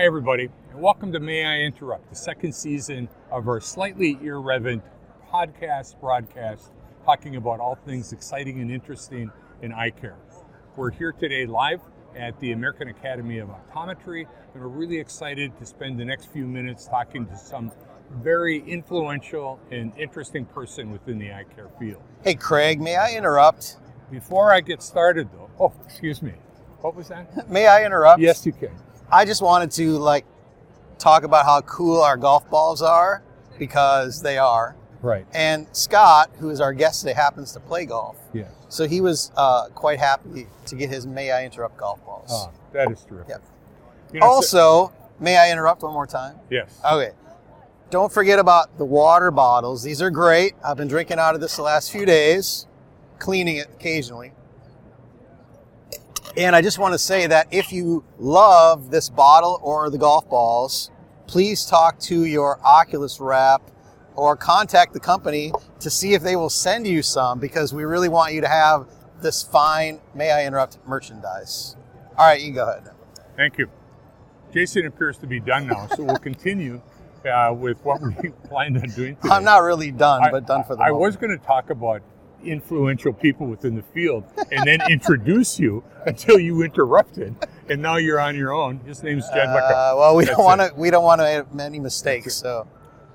Hi, everybody, and welcome to May I Interrupt, the second season of our slightly irreverent podcast broadcast talking about all things exciting and interesting in eye care. We're here today live at the American Academy of Optometry, and we're really excited to spend the next few minutes talking to some very influential and interesting person within the eye care field. Hey, Craig, may I interrupt? Before I get started, though, oh, excuse me, what was that? May I interrupt? Yes, you can. I just wanted to like talk about how cool our golf balls are because they are. Right. And Scott, who is our guest today, happens to play golf. Yeah. So he was uh, quite happy to get his May I Interrupt golf balls. Oh, that is terrific. Yep. You know, so- also, may I interrupt one more time? yes. Okay. Don't forget about the water bottles. These are great. I've been drinking out of this the last few days, cleaning it occasionally. And I just want to say that if you love this bottle or the golf balls, please talk to your Oculus rep or contact the company to see if they will send you some because we really want you to have this fine, may I interrupt, merchandise. All right, you can go ahead. Thank you. Jason appears to be done now, so we'll continue uh, with what we planned on doing today. I'm not really done, I- but done for the I moment. was going to talk about influential people within the field and then introduce you until you interrupted, and now you're on your own. His name's Jed Licker. Uh, well, we That's don't want to. We don't want to make many mistakes. So,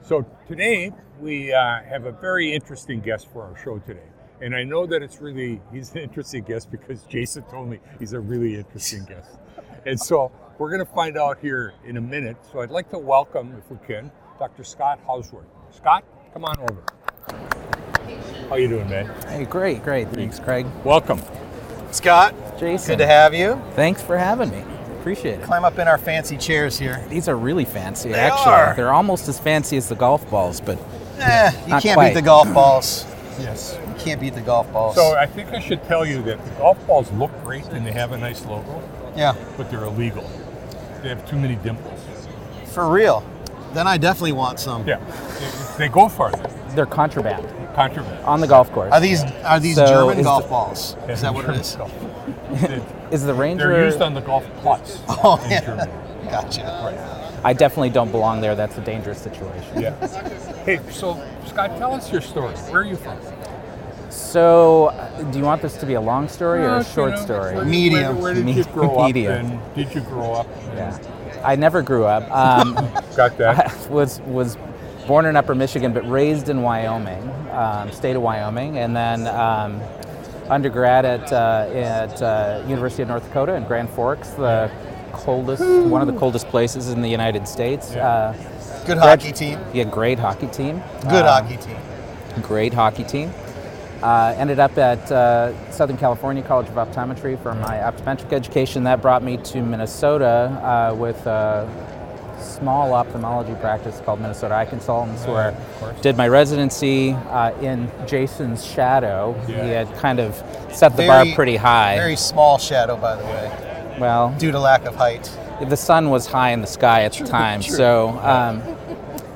So today we uh, have a very interesting guest for our show today. And I know that it's really, he's an interesting guest because Jason told me he's a really interesting guest. And so we're going to find out here in a minute. So I'd like to welcome, if we can, Dr. Scott Hauswirth. Scott, come on over. How you doing, man? Hey, great, great. Thanks, Craig. Welcome. Scott, Jason. good to have you. Thanks for having me. Appreciate it. Climb up in our fancy chairs here. These are really fancy, They actually. are. They're almost as fancy as the golf balls, but Eh, you Not can't quite. beat the golf balls. Yes. You can't beat the golf balls. So I think I should tell you that the golf balls look great and they have a nice logo, yeah, but they're illegal. They have too many dimples. for real. Then I definitely want some. Yeah, they, they go farther. They're contraband Contraband. on the golf course. Are these are these So German is golf the- balls? Is that what it is? Is the Ranger? They're used on the golf putts Oh, in yeah. Germany. Gotcha. I definitely don't belong there. That's a dangerous situation. Yeah. Hey, so Scott, tell us your story. Where are you from? So, uh, do you want this to be a long story or a you short know, story? Medium. Where, where did you grow up? Medium. And did you grow up? Yeah. I never grew up. Um, Got that? I was was born in Upper Michigan, but raised in Wyoming, um, state of Wyoming, and then um, undergrad at uh, at uh, University of North Dakota in Grand Forks, the coldest, one of the coldest places in the United States. Yeah. Uh, Good grad- hockey team. Yeah, great hockey team. Good Um, hockey team. Great hockey team. Uh, ended up at uh, Southern California College of Optometry for my optometric education. That brought me to Minnesota uh, with small ophthalmology practice called Minnesota Eye Consultants, where of course. did my residency uh, in Jason's shadow. Yeah. He had kind of set the Very- bar pretty high. Very small shadow, by the way, well, due to lack of height. the sun was high in the sky at the time. true. So, um,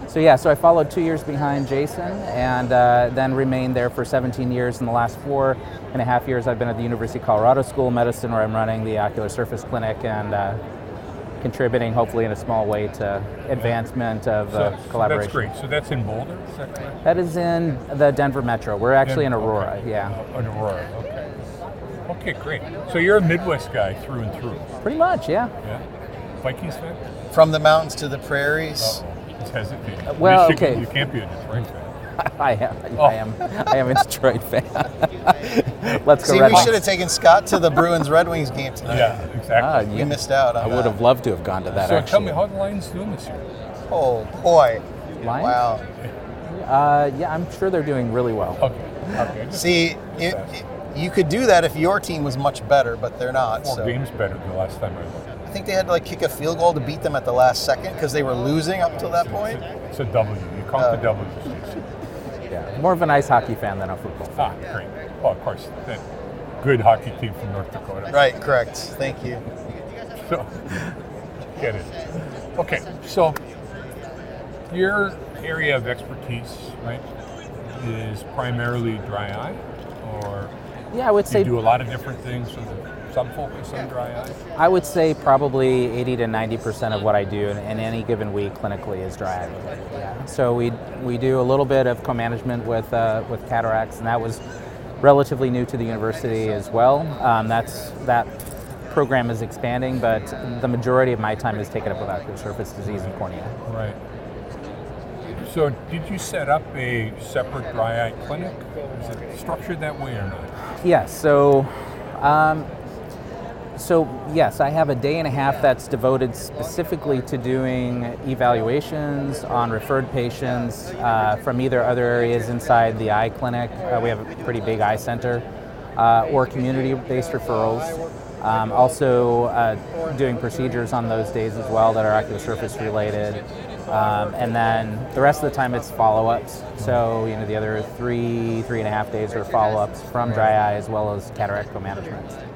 so yeah, so I followed two years behind Jason, and uh, then remained there for 17 years. In the last four and a half years, I've been at the University of Colorado School of Medicine, where I'm running the Ocular Surface Clinic and uh, contributing, hopefully in a small way, to advancement of So, uh, so collaboration. that's great. So that's in Boulder, is that correct? That is in the Denver metro. We're actually in Aurora. okay. Yeah, Uh, in Aurora, okay. Okay, great. So you're a Midwest guy through and through, pretty much. Yeah. yeah? Vikings fan? From the mountains to the prairies. Uh-oh. He's hesitating. well, Michigan, okay. You can't be a Detroit fan. I am. Oh. I am. I am a Detroit fan. Let's go See, Red we Hawks. should have taken Scott to the Bruins Red Wings game tonight. Yeah, exactly. Ah, We yeah. missed out. On I would that. have loved to have gone to that. so actually. tell me, how the Lions doing this year? Oh boy! Lions? Wow. Uh, yeah, I'm sure they're doing really well. Okay, okay. Just See, it, it- you could do that if your team was much better, but they're not. four So games better than the last time I looked. I think they had to like kick a field goal to beat them at the last second because they were losing up till that It's point. a, it's a W. You count Oh. the W's. Jason. Yeah, more of an ice hockey fan than a football fan. Ah, great. Well, of course, that good hockey team from North Dakota. Right, correct. Thank you. So, get it. Okay, so your area of expertise, right, is primarily dry eye, or Yeah, I would you say do a lot of different things for the some focus on dry eye? I would say probably 80 to 90 percent of what I do in, in any given week clinically is dry eye. Yeah. So we we do a little bit of co-management with uh, with cataracts, and that was relatively new to the university as well. Um, that's that program is expanding, but the majority of my time is taken up with ocular surface disease and cornea. Right. So, did you set up a separate dry eye clinic? Is it structured that way or not? Yes. So, um, so yes, I have a day and a half that's devoted specifically to doing evaluations on referred patients uh, from either other areas inside the eye clinic. Uh, we have a pretty big eye center, uh, or community-based referrals. Um, also, uh, doing procedures on those days as well that are ocular surface related. Um, and then the rest of the time it's follow-ups. So you know the other three, three and a half days are follow-ups from dry eye as well as cataract co-management.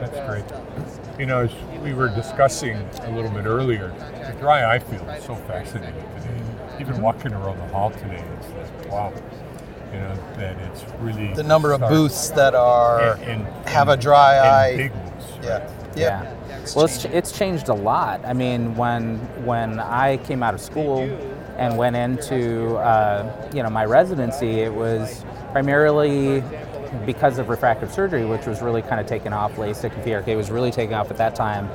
Right. That's great. You know, as we were discussing a little bit earlier, the dry eye field is so fascinating today. Even walking around the hall today, it's like, wow. You know, that it's really The number of booths that are and, and- have a dry and eye. big booths. Yeah. right? Yeah. Well, it's, it's changed a lot. I mean, when when I came out of school and went into uh, you know my residency, it was primarily because of refractive surgery, which was really kind of taken off. LASIK and PRK was really taking off at that time,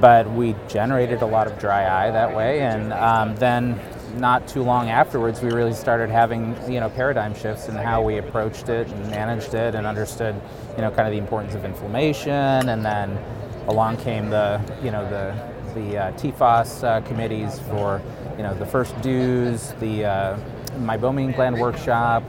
but we generated a lot of dry eye that way, and um, then not too long afterwards, we really started having you know paradigm shifts in how we approached it and managed it and understood you know kind of the importance of inflammation, and then along came the you know the the uh, TFOS uh, committees for you know the first DEWS, the uh, meibomian gland workshop,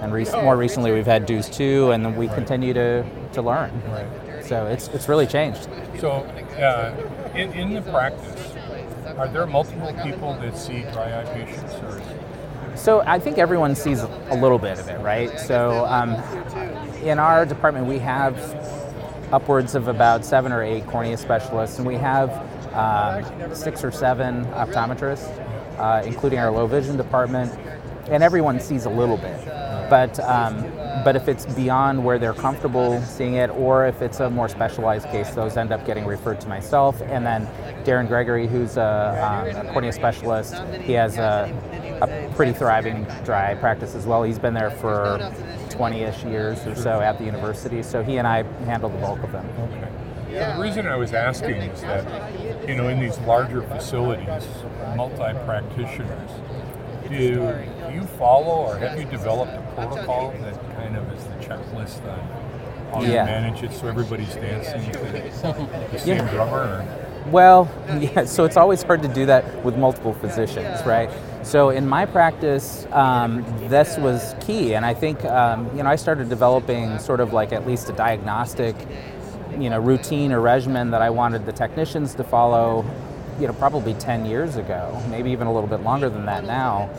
and rec- more recently we've had DEWS two, and then we continue to to learn. Right. So it's it's really changed. So, uh, in, in the practice, are there multiple people that see dry eye patients, or So I think everyone sees a little bit of it, right? So um, in our department, we have upwards of about seven or eight cornea specialists, and we have um, six or seven optometrists, uh, including our low vision department, and everyone sees a little bit. But um, but if it's beyond where they're comfortable seeing it, or if it's a more specialized case, those end up getting referred to myself. And then Darren Gregory, who's a, um, a cornea specialist, he has a, a pretty thriving dry practice as well. He's been there for 20-ish years or so at the university, so he and I handle the bulk of them. Okay. So the reason I was asking is that, you know, in these larger facilities, multi-practitioners, do you follow or have you developed a protocol that kind of is the checklist on how you manage it so everybody's dancing to the same Yeah. drummer? Or? Well, yeah, so it's always hard to do that with multiple physicians, right? So in my practice, um, this was key, and I think um, you know I started developing sort of like at least a diagnostic, you know, routine or regimen that I wanted the technicians to follow, you know, probably 10 years ago, maybe even a little bit longer than that now.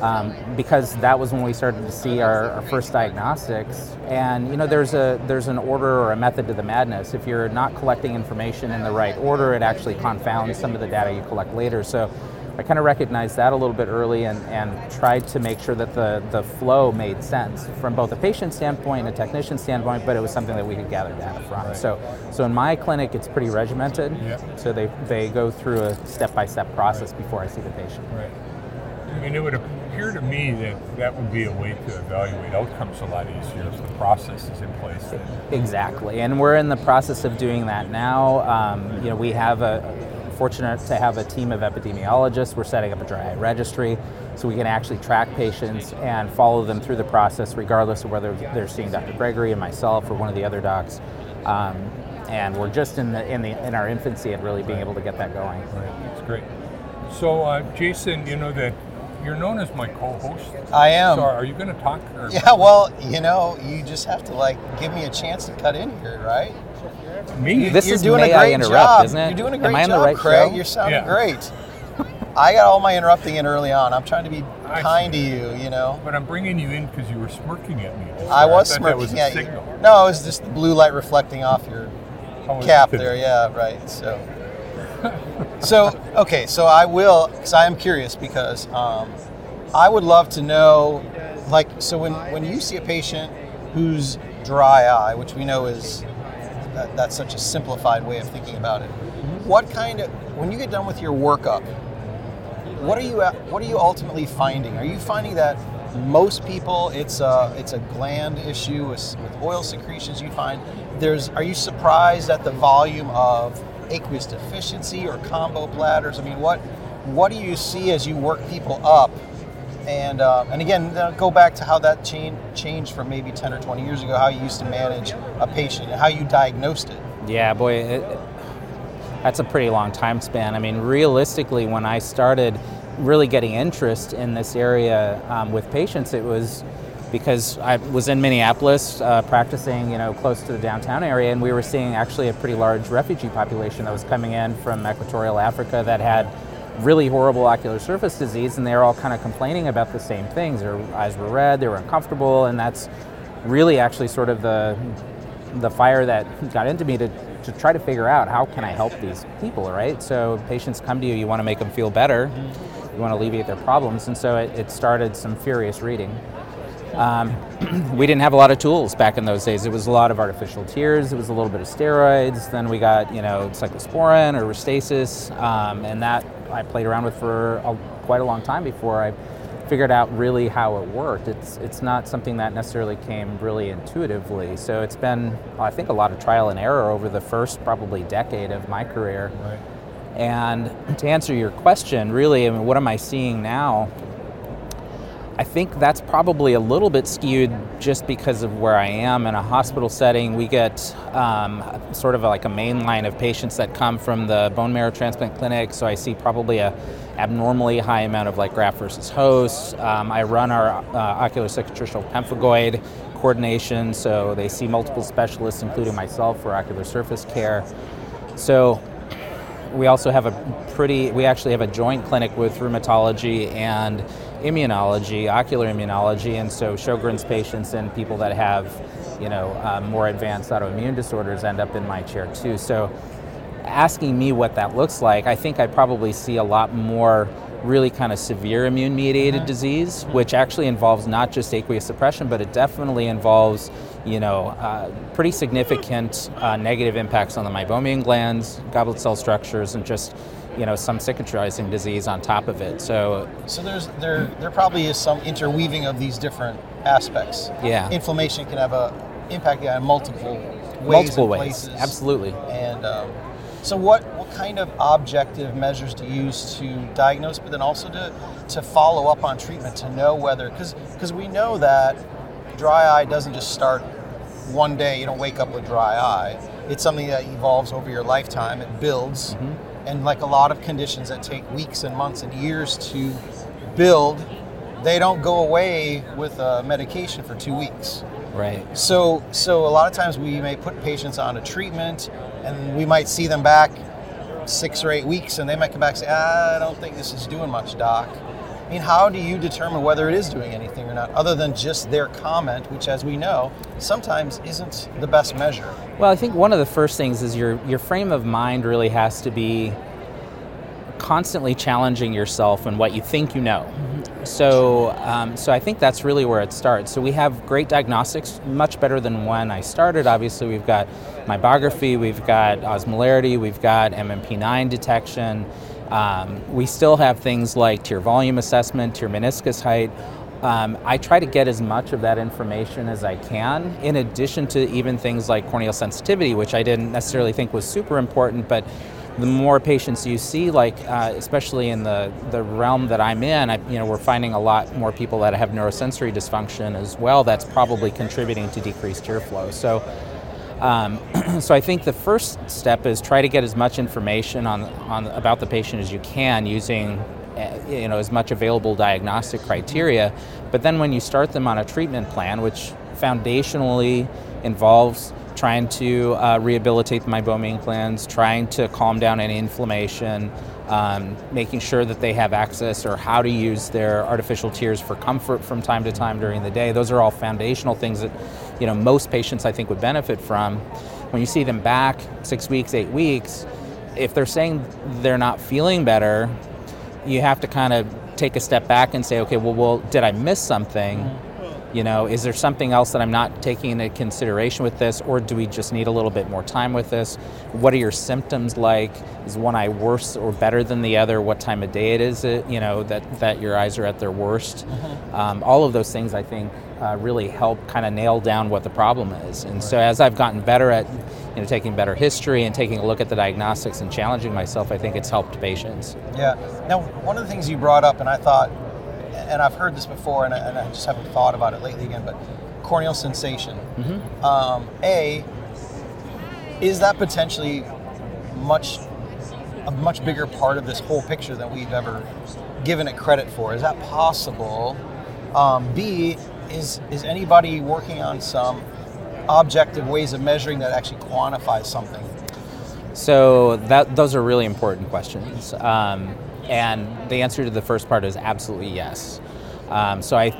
Um, because that was when we started to see our, our first diagnostics. And you know, there's a there's an order or a method to the madness. If you're not collecting information in the right order, it actually confounds some of the data you collect later. So I kind of recognized that a little bit early and, and tried to make sure that the, the flow made sense from both a patient standpoint and a technician standpoint, but it was something that we could gather data from. Right. So so in my clinic, it's pretty regimented. Yeah. So they, they go through a step-by-step process before I see the patient. Right. I mean, it would appear to me that that would be a way to evaluate outcomes a lot easier if the process is in place. Exactly, and we're in the process of doing that now. Um, you know, we have a fortunate to have a team of epidemiologists. We're setting up a dry eye registry, so we can actually track patients and follow them through the process, regardless of whether they're seeing Dr. Gregory and myself or one of the other docs. Um, and we're just in the in the in our infancy at really being able to get that going. Right. That's great. So, uh, Jason, you know that you're known as my co-host. I am. So, are you going to talk? Or Yeah, well, you know, you just have to like give me a chance to cut in here, right? Me? This You're is doing May a I great Interrupt, job. isn't it? You're doing a Am great I on job, the right Craig. show? You're sounding Yeah. great. I got all my interrupting in early on. I'm trying to be I kind to you, you know. But I'm bringing you in because you were smirking at me. I was thought smirking That was a at signal. you. No, it was just the blue light reflecting off your How was cap there. Yeah, right. So, so okay. So I will, because I am curious, because um, I would love to know, like, so when when you see a patient who's dry eye, which we know is that, that's such a simplified way of thinking about it. What kind of when you get done with your workup, what are you what are you ultimately finding? Are you finding that most people it's a it's a gland issue with, with oil secretions? You find there's are you surprised at the volume of aqueous deficiency or combo bladders? I mean, what what do you see as you work people up? And uh, and again, uh, go back to how that change, changed from maybe 10 or 20 years ago, how you used to manage a patient and how you diagnosed it. Yeah, boy, it, that's a pretty long time span. I mean, realistically, when I started really getting interest in this area um, with patients, it was because I was in Minneapolis uh, practicing, you know, close to the downtown area, and we were seeing actually a pretty large refugee population that was coming in from Equatorial Africa that had really horrible ocular surface disease, and they were all kind of complaining about the same things. Their eyes were red, they were uncomfortable, and that's really actually sort of the the fire that got into me to, to try to figure out how can I help these people, right? So patients come to you, you want to make them feel better, you want to alleviate their problems, and so it, it started some furious reading. Um, we didn't have a lot of tools back in those days. It was a lot of artificial tears. It was a little bit of steroids. Then we got you know cyclosporin or Restasis, um, and that I played around with for a, quite a long time before I figured out really how it worked. It's it's not something that necessarily came really intuitively. So it's been I think a lot of trial and error over the first probably decade of my career. Right. And to answer your question, really, I mean, what am I seeing now? I think that's probably a little bit skewed just because of where I am in a hospital setting. We get um, sort of like a main line of patients that come from the bone marrow transplant clinic, so I see probably a abnormally high amount of like graft versus host. Um, I run our uh, ocular cicatricial pemphigoid coordination, so they see multiple specialists, including myself, for ocular surface care. So we also have a pretty, we actually have a joint clinic with rheumatology and immunology, ocular immunology, and so Sjogren's patients and people that have, you know, um, more advanced autoimmune disorders end up in my chair too. So asking me what that looks like, I think I probably see a lot more really kind of severe immune mediated mm-hmm. disease, which actually involves not just aqueous suppression, but it definitely involves, you know, uh, pretty significant uh, negative impacts on the meibomian glands, goblet cell structures, and just you know some cicatrizing disease on top of it. So so there's there there probably is some interweaving of these different aspects. Yeah, inflammation can have a impact on multiple ways multiple ways. Places. Absolutely. And um, so what what kind of objective measures do you use to diagnose, but then also to to follow up on treatment to know whether because because we know that dry eye doesn't just start one day. You don't wake up with dry eye. It's something that evolves over your lifetime. It builds. Mm-hmm and like a lot of conditions that take weeks and months and years to build, they don't go away with a medication for two weeks. Right. So, so a lot of times we may put patients on a treatment, and we might see them back six or eight weeks, and they might come back and say, ah, "I don't think this is doing much, doc." I mean, how do you determine whether it is doing anything or not, other than just their comment, which, as we know, sometimes isn't the best measure? Well, I think one of the first things is your your frame of mind really has to be constantly challenging yourself and what you think you know. So, um, so I think that's really where it starts. So we have great diagnostics, much better than when I started. Obviously, we've got meibography, we've got osmolarity, we've got MMP9 detection. Um, we still have things like tear volume assessment, tear meniscus height. Um, I try to get as much of that information as I can, in addition to even things like corneal sensitivity, which I didn't necessarily think was super important, but the more patients you see, like uh, especially in the, the realm that I'm in, I, you know, we're finding a lot more people that have neurosensory dysfunction as well. That's probably contributing to decreased tear flow. So um, so I think the first step is try to get as much information on, on about the patient as you can using eh, you know as much available diagnostic criteria. But then when you start them on a treatment plan, which foundationally involves trying to uh, rehabilitate the meibomian glands, trying to calm down any inflammation, um, making sure that they have access or how to use their artificial tears for comfort from time to time during the day. Those are all foundational things that you know most patients I think would benefit from. When you see them back six weeks, eight weeks, if they're saying they're not feeling better, you have to kind of take a step back and say, okay, well, well did I miss something? You know, is there something else that I'm not taking into consideration with this, or do we just need a little bit more time with this? What are your symptoms like? Is one eye worse or better than the other? What time of day it is it? You know that that your eyes are at their worst. Um, all of those things, I think, uh, really help kind of nail down what the problem is. And so, as I've gotten better at you know taking better history and taking a look at the diagnostics and challenging myself, I think it's helped patients. Yeah. Now, one of the things you brought up, and I thought, and I've heard this before, and I, and I just haven't thought about it lately again, but corneal sensation. Um, a, is that potentially much a much bigger part of this whole picture than we've ever given it credit for? Is that possible? Um, B, is is anybody working on some objective ways of measuring that actually quantifies something? So that those are really important questions, um, and the answer to the first part is absolutely yes. Um, so I,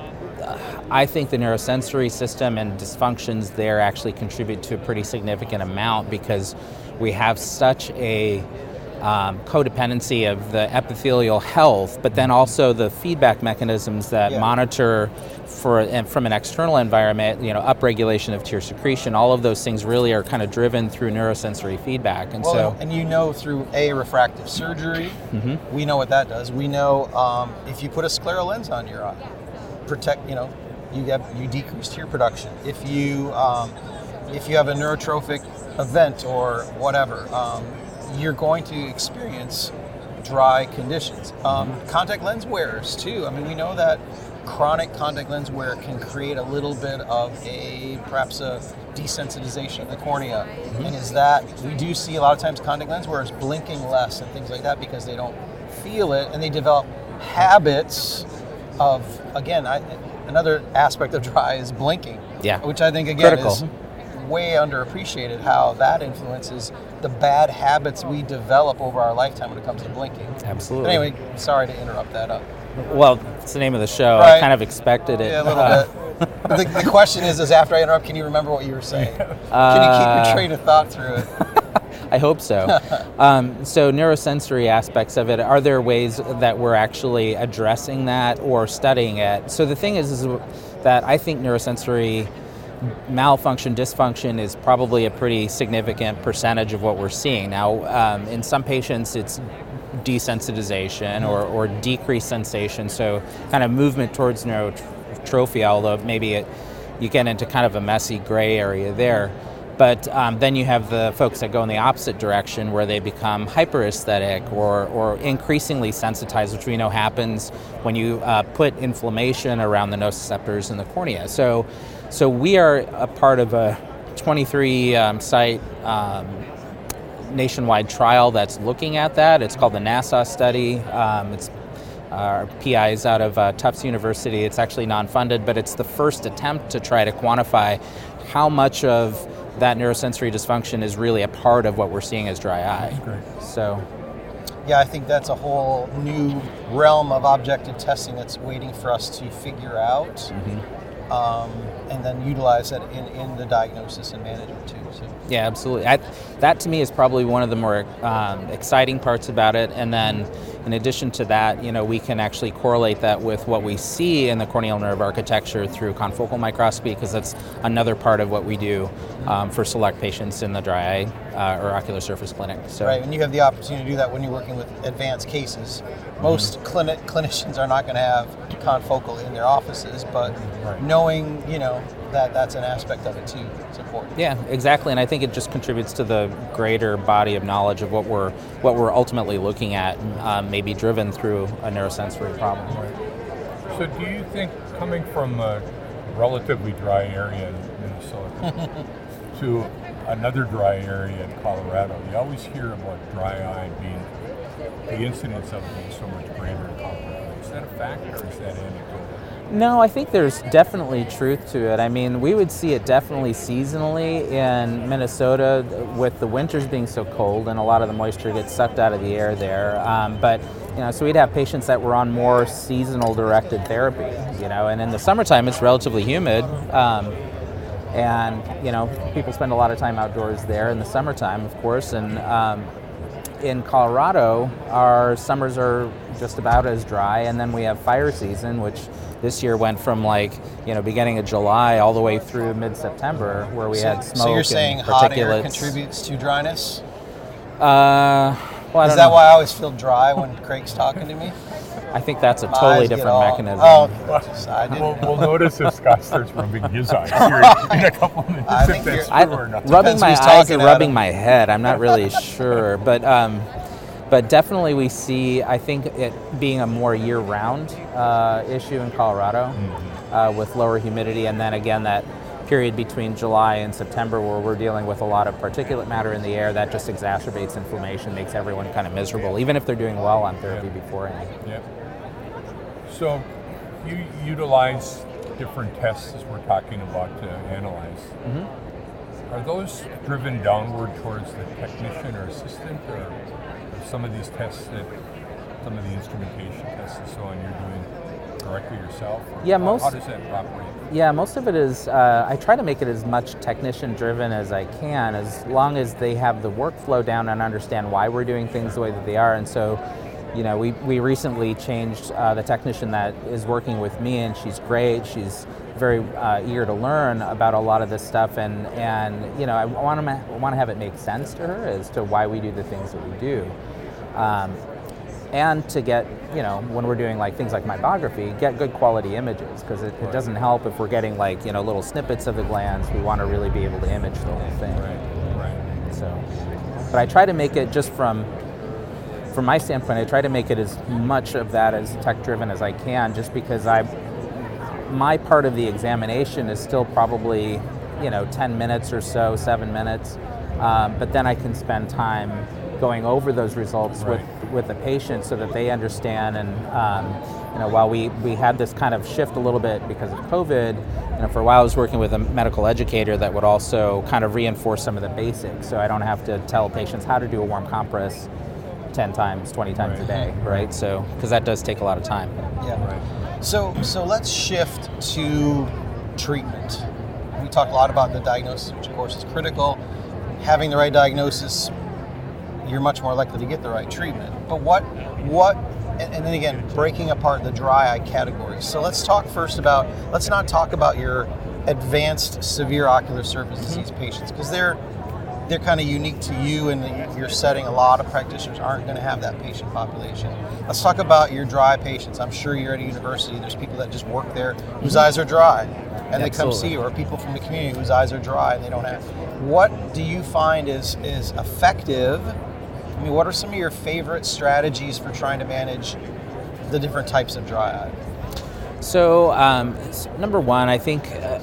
I think the neurosensory system and dysfunctions there actually contribute to a pretty significant amount because we have such a um, codependency of the epithelial health, but then also the feedback mechanisms that Yeah. monitor for and from an external environment, you know, upregulation of tear secretion. All of those things really are kind of driven through neurosensory feedback, and Well, so and you know through a refractive surgery, Mhm. we know what that does. We know um, if you put a scleral lens on your eye, protect. You know, you have you decrease tear production. If you um, if you have a neurotrophic event or whatever, um, you're going to experience dry conditions. Um, contact lens wearers too. I mean, we know that chronic contact lens wear can create a little bit of a perhaps a desensitization of the cornea, and is that we do see a lot of times contact lens wearers blinking less and things like that because they don't feel it and they develop habits of again I, another aspect of dry is blinking Yeah. which i think again Critical. is way underappreciated how that influences the bad habits we develop over our lifetime when it comes to blinking absolutely. but anyway sorry to interrupt that up well, it's the name of the show. Right. I kind of expected it. yeah, a little Uh, bit the, the question is is after i interrupt can you remember what you were saying can you keep Uh, your train of thought through it I hope so. um, so, neurosensory aspects of it, are there ways that we're actually addressing that or studying it? So, the thing is, is that I think neurosensory malfunction, dysfunction is probably a pretty significant percentage of what we're seeing. Now, um, in some patients, it's desensitization or, or decreased sensation, so kind of movement towards neurotrophy, although maybe it, you get into kind of a messy gray area there. But um, then you have the folks that go in the opposite direction where they become hyperesthetic or, or increasingly sensitized, which we know happens when you uh, put inflammation around the nociceptors in the cornea. So, so we are a part of a 23 um, site um, nationwide trial that's looking at that. It's called the Nassau study. Um, it's our PI is out of uh, Tufts University. It's actually non-funded, but it's the first attempt to try to quantify how much of that neurosensory dysfunction is really a part of what we're seeing as dry eye. Great. So, yeah i think that's a whole new realm of objective testing that's waiting for us to figure out Mm-hmm. Um, and then utilize that in, in the diagnosis and management too so yeah, absolutely. I, that to me is probably one of the more um, exciting parts about it. And then, in addition to that, you know, we can actually correlate that with what we see in the corneal nerve architecture through confocal microscopy, because that's another part of what we do um, for select patients in the dry eye uh, or ocular surface clinic. So, right and you have the opportunity to do that when you're working with advanced cases most clinic clinicians are not going to have confocal in their offices but Right. knowing you know that that's an aspect of it too is important Yeah, exactly, and I think it just contributes to the greater body of knowledge of what we're what we're ultimately looking at, um, maybe driven through a neurosensory problem. Right. So, do you think coming from a relatively dry area in Minnesota to another dry area in Colorado, you always hear about dry eye being the incidence of it being so much greater in Colorado. Is that a fact or is that anecdotal? No, I think there's definitely truth to it. I mean, we would see it definitely seasonally in Minnesota with the winters being so cold and a lot of the moisture gets sucked out of the air there. Um, but you know, so we'd have patients that were on more seasonal directed therapy. You know, and in the summertime it's relatively humid. Um, and you know, people spend a lot of time outdoors there in the summertime, of course, and um, in Colorado, our summers are just about as dry, and then we have fire season, which this year went from like you know beginning of July all the way through mid September, where we so, had smoke. so you're saying hot air contributes to dryness? Uh, well, Is that know. why I always feel dry when Craig's talking to me? I think that's a totally eyes different all- mechanism. Oh, I didn't. We'll, we'll notice if Scott starts rubbing his eyes here in a couple minutes. I if that's you're- I, or not. rubbing Depends my eyes talking and rubbing him. my head. I'm not really sure, but um, but definitely we see. I think it being a more year-round uh, issue in Colorado Mm-hmm. uh, with lower humidity, and then again that period between July and September where we're dealing with a lot of particulate matter in the air that just exacerbates inflammation, makes everyone kind of miserable, even if they're doing well on therapy beforehand. Yeah. So you utilize different tests as we're talking about to analyze. Are those driven downward towards the technician or assistant, or are some of these tests that some of the instrumentation tests and so on you're doing directly yourself? Yeah, how, most- How does that operate? Yeah, most of it is. Uh, I try to make it as much technician driven as I can, as long as they have the workflow down and understand why we're doing things the way that they are. And so, you know, we, we recently changed uh, the technician that is working with me, and she's great. She's very uh, eager to learn about a lot of this stuff, and and you know, I want to want to have it make sense to her as to why we do the things that we do. Um, and to get, you know, when we're doing like things like meibography, get good quality images because it, it doesn't help if we're getting like, you know, little snippets of the glands. We want to really be able to image the whole thing. Right, right. So, but I try to make it just from from my standpoint. I try to make it as much of that as tech driven as I can, just because I my part of the examination is still probably you know 10 minutes or so, seven minutes, um, but then I can spend time going over those results with with the patient so that they understand and. Um, you know, while we, we had this kind of shift a little bit because of COVID, you know, for a while I was working with a medical educator that would also kind of reinforce some of the basics. So I don't have to tell patients how to do a warm compress 10 times, 20 times a day, right? So, because that does take a lot of time. Yeah. Right. So, so let's shift to treatment. We talk a lot about the diagnosis, which of course is critical. Having the right diagnosis, you're much more likely to get the right treatment. But what, what, and, and then again, breaking apart the dry eye categories. So let's talk first about. Let's not talk about your advanced severe ocular surface disease mm-hmm. patients because they're they're kind of unique to you and your setting. A lot of practitioners aren't going to have that patient population. Let's talk about your dry patients. I'm sure you're at a university. There's people that just work there whose eyes are dry, and they come see you, or people from the community whose eyes are dry and they don't have. What do you find is is effective? I mean, what are some of your favorite strategies for trying to manage the different types of dry eye? So, um, number one, I think uh,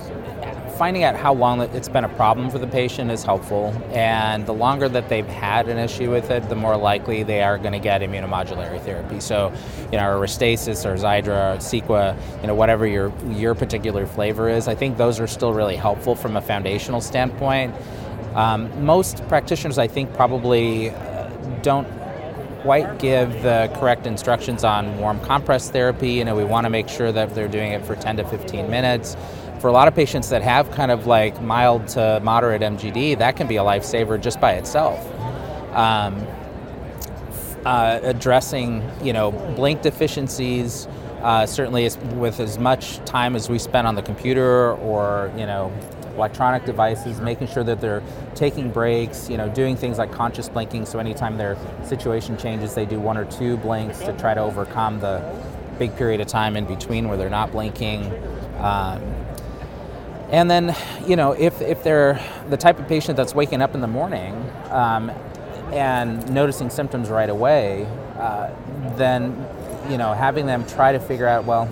finding out how long it's been a problem for the patient is helpful. And the longer that they've had an issue with it, the more likely they are going to get immunomodulatory therapy. So, you know, Restasis or Xiidra or Cequa, you know, whatever your, your particular flavor is, I think those are still really helpful from a foundational standpoint. Um, most practitioners, I think, probably uh, don't quite give the correct instructions on warm compress therapy. You know, we want to make sure that they're doing it for 10 to 15 minutes. For a lot of patients that have kind of like mild to moderate MGD, that can be a lifesaver just by itself. Um, uh, addressing, you know, blink deficiencies, uh, certainly as, with as much time as we spend on the computer or, you know, electronic devices, making sure that they're taking breaks, you know, doing things like conscious blinking. So anytime their situation changes, they do one or two blinks to try to overcome the big period of time in between where they're not blinking. Um, and then, you know, if, if they're the type of patient that's waking up in the morning um, and noticing symptoms right away, uh, then, you know, having them try to figure out, well,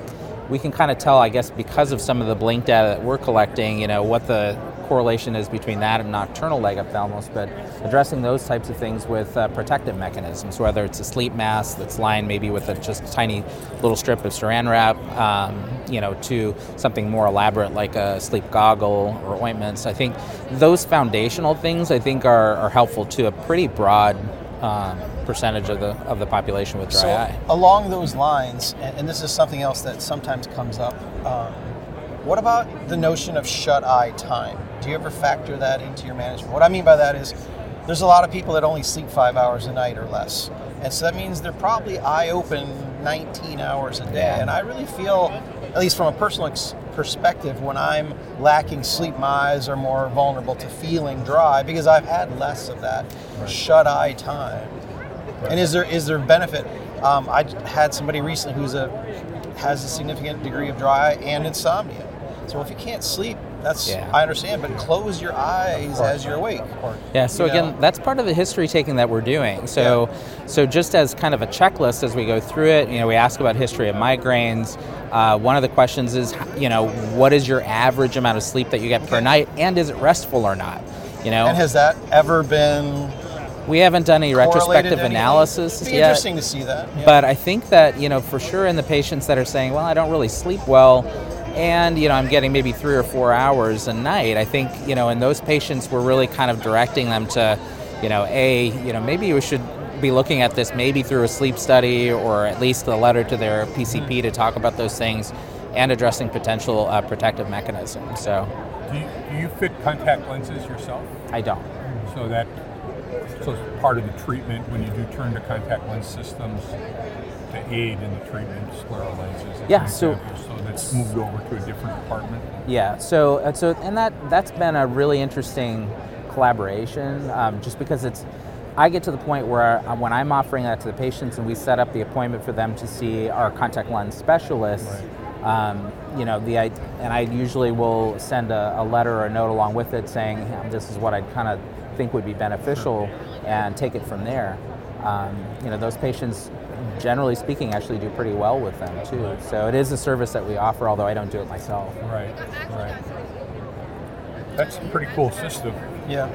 we can kind of tell, I guess, because of some of the blink data that we're collecting, you know, what the correlation is between that and nocturnal lagophthalmos, but addressing those types of things with uh, protective mechanisms, whether it's a sleep mask that's lined maybe with a just tiny little strip of saran wrap, um, you know, to something more elaborate like a sleep goggle or ointments. I think those foundational things, I think, are, are helpful to a pretty broad um, percentage of the of the population with dry so eye. along those lines, and, and this is something else that sometimes comes up. Um, what about the notion of shut eye time? Do you ever factor that into your management? What I mean by that is, there's a lot of people that only sleep five hours a night or less. And so that means they're probably eye open 19 hours a day. And I really feel, at least from a personal ex- perspective, when I'm lacking sleep, my eyes are more vulnerable to feeling dry because I've had less of that shut eye time. And is there is there benefit? Um, I had somebody recently who's a has a significant degree of dry eye and insomnia. So if you can't sleep, that's Yeah. I understand, but close your eyes as you're awake. Yeah, so You again, know? that's part of the history taking that we're doing. So, so just as kind of a checklist as we go through it, you know, we ask about history of migraines. Uh, one of the questions is, you know, what is your average amount of sleep that you get per night, and is it restful or not? You know, And has that ever been we haven't done any retrospective analysis It'd be yet. interesting to see that. yeah. But I think that, you know, for sure in the patients that are saying, well, I don't really sleep well, and, you know, I'm getting maybe three or four hours a night, I think, you know, in those patients, we're really kind of directing them to, you know, A, you know, maybe we should be looking at this maybe through a sleep study or at least a letter to their PCP to talk about those things and addressing potential uh, protective mechanisms. So Do you, do you fit contact lenses yourself? I don't. So that so it's part of the treatment when you do turn to contact lens systems aid in the treatment of scleral lenses. Yeah, so- example. so that's moved over to a different department. Yeah. So, uh, so, and that that's been a really interesting collaboration, um, just because it's. I get to the point where uh, when I'm offering that to the patients and we set up the appointment for them to see our contact lens specialist, um, you know, the I, and I usually will send a, a letter or a note along with it saying "Um, this is what I kind of think would be beneficial, and take it from there. Um, you know, those patients, generally speaking, actually do pretty well with them too. So it is a service that we offer, although I don't do it myself. Right, right. That's a pretty cool system. Yeah.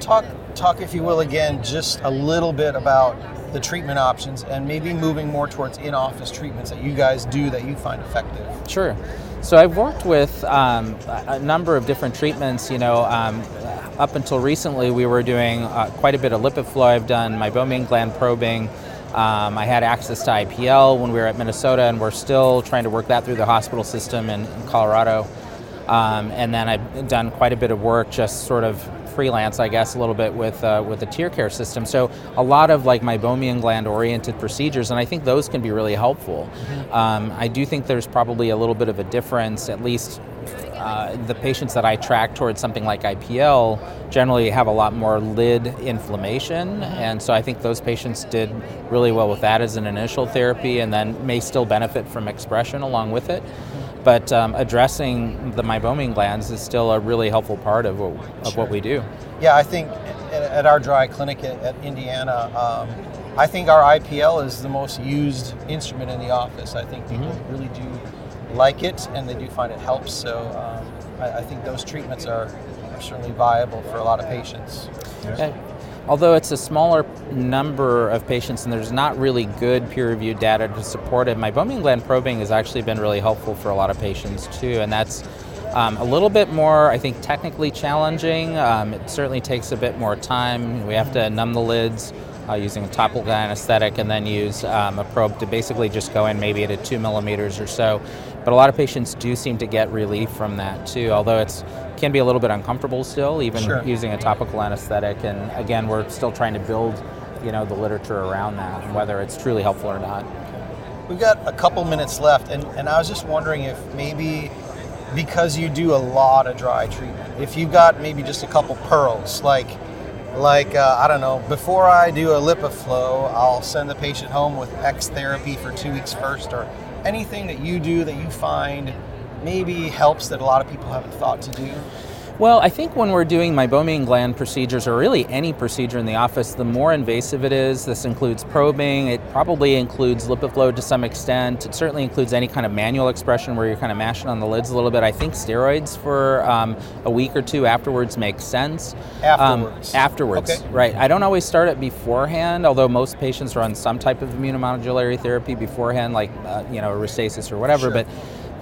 Talk, talk, if you will, again, just a little bit about the treatment options and maybe moving more towards in-office treatments that you guys do that you find effective. Sure. So I've worked with um, a number of different treatments. You know, um, up until recently, we were doing uh, quite a bit of LipiFlow. I've done my meibomian gland probing. Um, I had access to IPL when we were at Minnesota, and we're still trying to work that through the hospital system in, in Colorado. Um, and then I've done quite a bit of work, just sort of freelance, I guess, a little bit with uh, with the TearCare system. So a lot of like meibomian gland oriented procedures, and I think those can be really helpful. Um, I do think there's probably a little bit of a difference, at least. Uh, the patients that I track towards something like IPL generally have a lot more lid inflammation, and so I think those patients did really well with that as an initial therapy, and then may still benefit from expression along with it. But um, addressing the meibomian glands is still a really helpful part of what, of what we do. Yeah, I think at, at our dry clinic at, at Indiana, um, I think our IPL is the most used instrument in the office. I think people really do like it and they do find it helps. So um, I, I think those treatments are, are certainly viable for a lot of patients. Although it's a smaller number of patients and there's not really good peer-reviewed data to support it, meibomian gland probing has actually been really helpful for a lot of patients too, and that's um, a little bit more, I think, technically challenging. Um, it certainly takes a bit more time. We have to numb the lids uh, using a topical anesthetic and then use um, a probe to basically just go in maybe at a two millimeters or so. But a lot of patients do seem to get relief from that too, although it's can be a little bit uncomfortable still, even Sure. using a topical anesthetic. And again, we're still trying to build, you know, the literature around that and whether it's truly helpful or not. We've got a couple minutes left, and, and I was just wondering if maybe because you do a lot of dry treatment, if you got maybe just a couple pearls, like like uh, I don't know, before I do a LipiFlow, I'll send the patient home with X therapy for two weeks first, or anything that you do that you find maybe helps that a lot of people haven't thought to do. Well, I think when we're doing meibomian gland procedures, or really any procedure in the office, the more invasive it is. This includes probing. It probably includes LipiFlow to some extent. It certainly includes any kind of manual expression where you're kind of mashing on the lids a little bit. I think steroids for um, a week or two afterwards makes sense. Um, Afterwards. afterwards, Okay. right. I don't always start it beforehand, although most patients are on some type of immunomodulatory therapy beforehand, like uh, you know, Restasis or whatever. Sure. But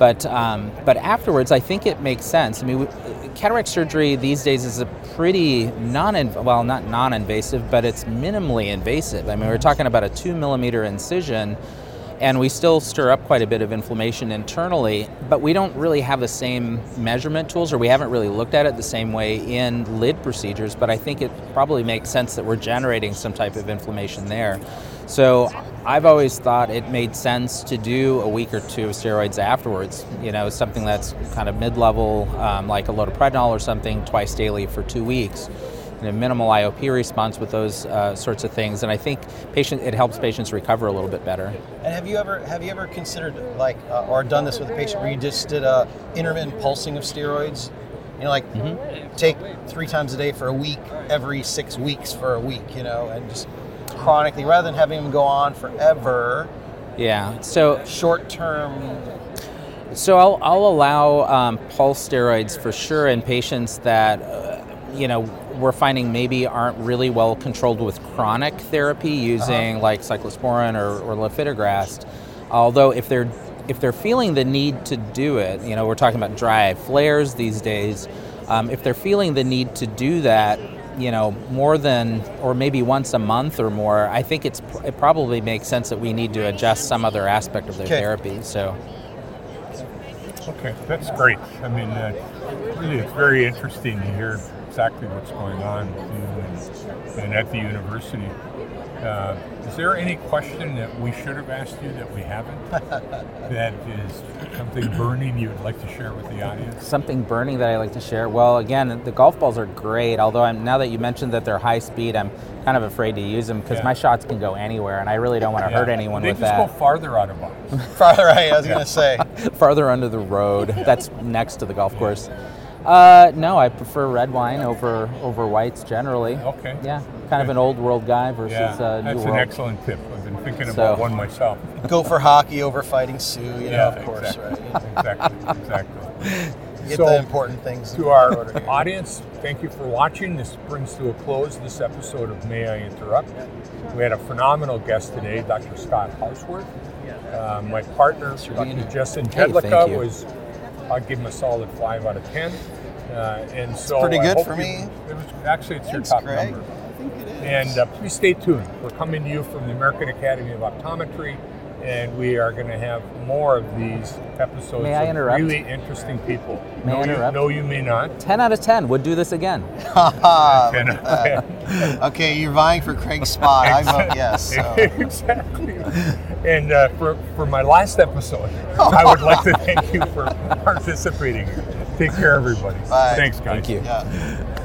but um, but afterwards, I think it makes sense. I mean, we, cataract surgery these days is a pretty non well not non-invasive, but it's minimally invasive. I mean, we're talking about a two millimeter incision. and we still stir up quite a bit of inflammation internally, but we don't really have the same measurement tools, or we haven't really looked at it the same way in lid procedures. But I think it probably makes sense that we're generating some type of inflammation there. So I've always thought it made sense to do a week or two of steroids afterwards. You know, something that's kind of mid-level, um, like a loteprednol or something, twice daily for two weeks a minimal IOP response with those uh, sorts of things, and I think patient it helps patients recover a little bit better. And have you ever have you ever considered like uh, or done this with a patient where you just did intermittent pulsing of steroids? You know, like mm-hmm. take three times a day for a week, every six weeks for a week. You know, and just chronically rather than having them go on forever. Yeah. So short term so I'll, I'll allow um, pulse steroids for sure in patients that uh, you know we're finding maybe aren't really well controlled with chronic therapy using uh-huh. like cyclosporin or, or. Although if they're if they're feeling the need to do it, you know, we're talking about dry flares these days. Um, if they're feeling the need to do that, you know, more than or maybe once a month or more, I think it's it probably makes sense that we need to adjust some other aspect of their okay. therapy. So. Okay, that's great. I mean, uh, really, it's very interesting to hear exactly what's going on and, and at the university. Uh, is there any question that we should have asked you that we haven't? that is something burning you would like to share with the audience? Something burning that I like to share. Well, again, the golf balls are great. Although I'm now that you mentioned that they're high speed, I'm kind of afraid to use them because yeah. my shots can go anywhere, and I really don't want to yeah. hurt anyone they with that. They just go farther out of bounds. farther, right? I was yeah. going to say farther under the road. That's next to the golf course. Uh, no, I prefer red wine over over whites generally. Okay. Yeah, kind of an old world guy versus yeah, uh, new that's world. an excellent tip. I've been thinking so, about one myself. Go for hockey over fighting Sioux. You yeah, know, of course, exactly. right? exactly. Exactly. Get so, the important things. To our audience, thank you for watching. This brings to a close this episode of May I Interrupt. We had a phenomenal guest today, Dr. Scott Hauswirth. Uh, my partner, Dr. Justin Jedlicka, hey, was I'd give him a solid five out of ten. Uh, and so it's pretty good for me. It was actually it's your top great. number. And uh, please stay tuned. We're coming to you from the American Academy of Optometry, and we are going to have more of these episodes may I interrupt? really interesting people. May no, I interrupt? You, no, you may not. 10 out of 10 would do this again. okay, you're vying for Craig's spot. I vote yes. So. exactly. And uh, for, for my last episode, I would like to thank you for participating. Take care, everybody. Bye. Thanks, guys. Thank you. Yeah.